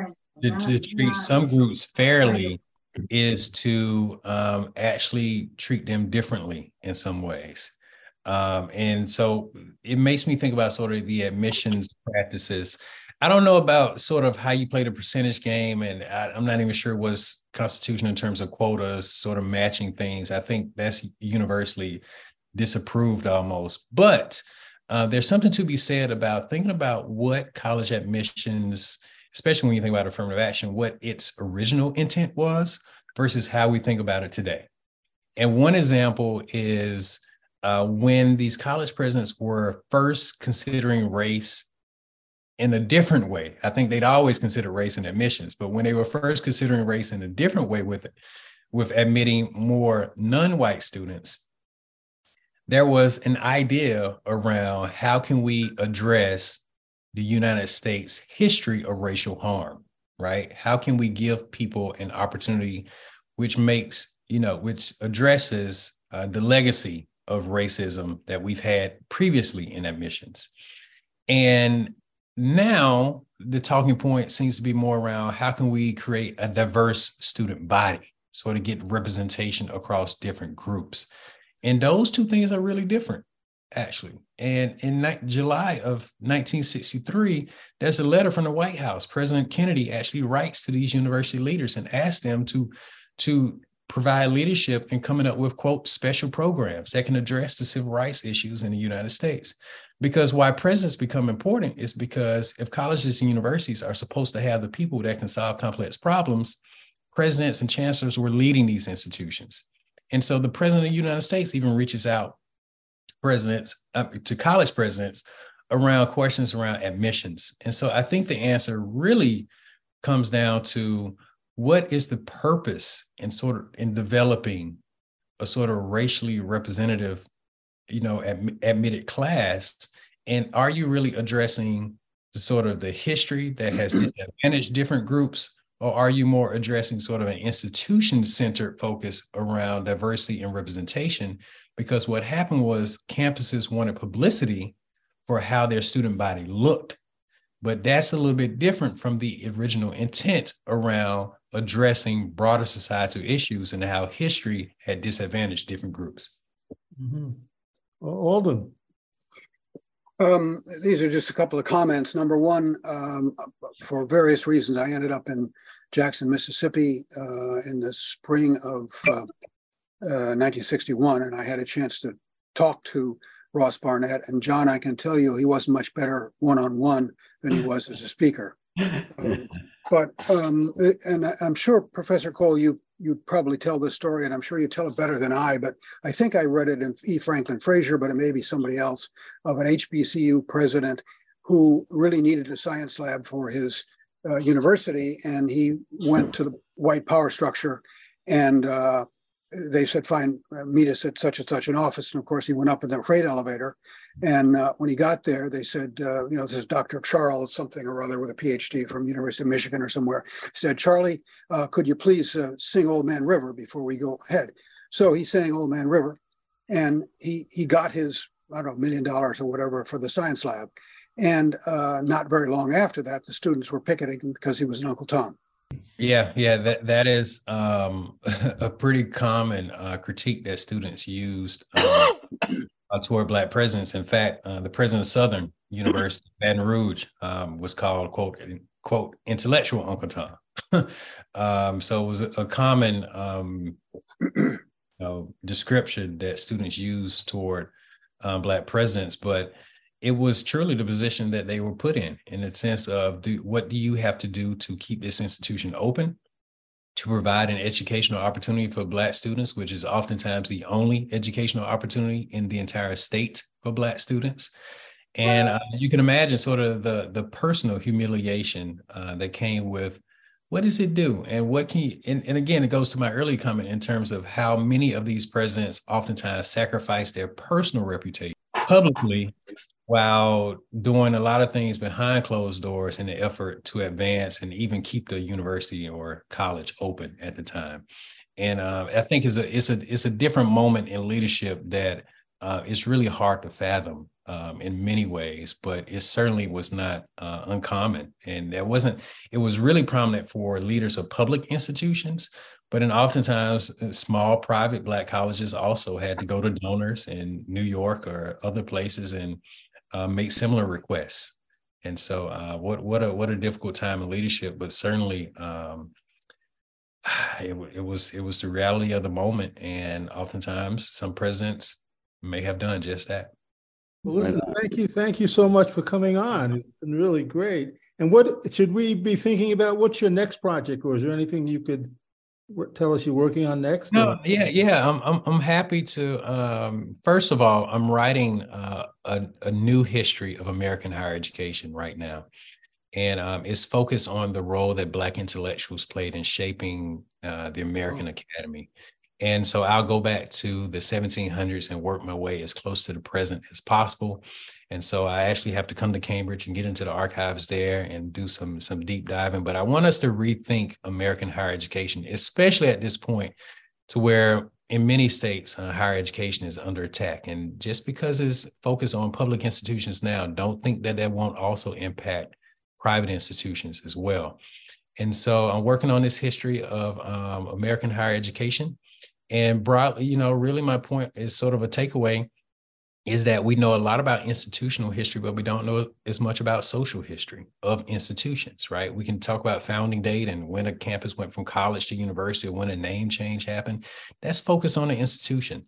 to, to treat some groups fairly is to um, actually treat them differently in some ways. Um, and so it makes me think about sort of the admissions practices. I don't know about sort of how you play the percentage game, and I, am not even sure what's constitution in terms of quotas, sort of matching things. I think that's universally disapproved almost. But uh, there's something to be said about thinking about what college admissions, especially when you think about affirmative action, what its original intent was versus how we think about it today. And one example is uh, when these college presidents were first considering race in a different way. I think they'd always consider race in admissions, but when they were first considering race in a different way with with admitting more non-white students, there was an idea around how can we address the United States history of racial harm, right? How can we give people an opportunity which makes, you know, which addresses uh, the legacy of racism that we've had previously in admissions. And now the talking point seems to be more around how can we create a diverse student body so to get representation across different groups. And those two things are really different, actually. And in July of 1963, there's a letter from the White House. President Kennedy actually writes to these university leaders and asks them to, to provide leadership in coming up with, quote, special programs that can address the civil rights issues in the United States. Because why presidents become important is because if colleges and universities are supposed to have the people that can solve complex problems, presidents and chancellors were leading these institutions. And so the president of the United States even reaches out presidents, uh, to college presidents around questions around admissions. And so I think the answer really comes down to what is the purpose in sort of in developing a sort of racially representative, you know, ad, admitted class? And are you really addressing the sort of the history that has disadvantaged different groups? Or are you more addressing sort of an institution centered focus around diversity and representation? Because what happened was campuses wanted publicity for how their student body looked. But that's a little bit different from the original intent around addressing broader societal issues and how history had disadvantaged different groups. Mm-hmm. Alden. Um, these are just a couple of comments. Number one, um, for various reasons, I ended up in Jackson, Mississippi uh, in the spring of uh, uh, 1961, and I had a chance to talk to Ross Barnett. And John, I can tell you, he wasn't much better one on one than he was as a speaker. But um, and I'm sure Professor Cole, you you probably tell this story, and I'm sure you tell it better than I. But I think I read it in E. Franklin Frazier, but it may be somebody else of an HBCU president who really needed a science lab for his uh, university, and he went to the white power structure and uh, they said, fine, uh, meet us at such and such an office. And of course, he went up in the freight elevator. And uh, when he got there, they said, uh, you know, this is Dr. Charles something or other with a PhD from University of Michigan or somewhere. He said, Charlie, uh, could you please uh, sing Old Man River before we go ahead? So he sang Old Man River and he, he got his, I don't know, million dollars or whatever for the science lab. And uh, not very long after that, the students were picketing because he was an Uncle Tom. Yeah, yeah, that that is um, a pretty common uh, critique that students used um, uh, toward Black presidents. In fact, uh, the president of Southern University, Baton Rouge, um, was called quote quote intellectual Uncle Tom. Um, so it was a, common um, you know, description that students used toward um, Black presidents, but it was truly the position that they were put in, in the sense of do, what do you have to do to keep this institution open, to provide an educational opportunity for Black students, which is oftentimes the only educational opportunity in the entire state for Black students. And uh, you can imagine sort of the the personal humiliation uh, that came with what does it do and what can you and, and again it goes to my early comment in terms of how many of these presidents oftentimes sacrifice their personal reputation publicly while doing a lot of things behind closed doors in the effort to advance and even keep the university or college open at the time and uh, i think it's a it's a it's a different moment in leadership that uh, it's really hard to fathom um, in many ways, but it certainly was not uh, uncommon. And that wasn't, it was really prominent for leaders of public institutions, but in oftentimes uh, small private Black colleges also had to go to donors in New York or other places and uh, make similar requests. And so, uh, what what a what a difficult time in leadership, but certainly um, it, it was it was the reality of the moment. And oftentimes, some presidents may have done just that. Well, listen, thank you, thank you so much for coming on. It's been really great. And what should we be thinking about? What's your next project, or is there anything you could tell us you're working on next? No, yeah, yeah. I'm I'm I'm happy to. Um, first of all, I'm writing uh, a a new history of American higher education right now, and um, it's focused on the role that Black intellectuals played in shaping uh, the American oh. Academy. And so I'll go back to the 1700s and work my way as close to the present as possible. And so I actually have to come to Cambridge and get into the archives there and do some some deep diving. But I want us to rethink American higher education, especially at this point, to where in many states uh, higher education is under attack. And just because it's focused on public institutions now, don't think that that won't also impact private institutions as well. And so I'm working on this history of um, American higher education. And broadly, you know, really my point is sort of a takeaway is that we know a lot about institutional history, but we don't know as much about social history of institutions, right? We can talk about founding date and when a campus went from college to university or when a name change happened. That's focused on the institution.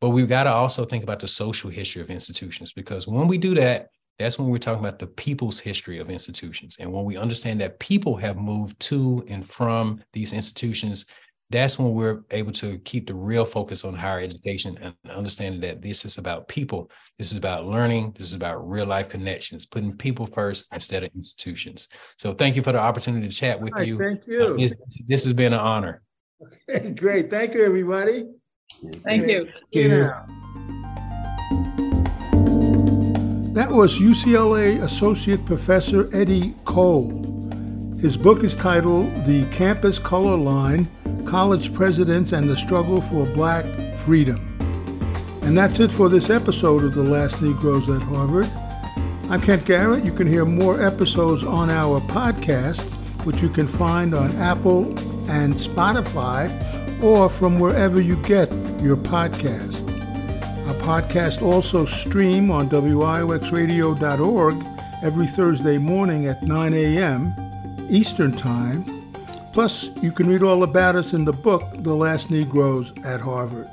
But we've got to also think about the social history of institutions because when we do that, that's when we're talking about the people's history of institutions. And when we understand that people have moved to and from these institutions that's when we're able to keep the real focus on higher education and understanding that this is about people. This is about learning. This is about real life connections, putting people first instead of institutions. So thank you for the opportunity to chat with right, you. Thank you. Uh, this, this, has been an honor. Okay, great. Thank you, everybody. Thank you. Thank you. That was UCLA Associate Professor Eddie Cole. His book is titled The Campus Color Line College Presidents and the Struggle for Black Freedom. And that's it for this episode of The Last Negroes at Harvard. I'm Kent Garrett. You can hear more episodes on our podcast, which you can find on Apple and Spotify or from wherever you get your podcast. Our podcast also stream on WIOXradio.org every Thursday morning at 9 a.m. Eastern Time. Plus, you can read all about us in the book, The Last Negroes at Harvard.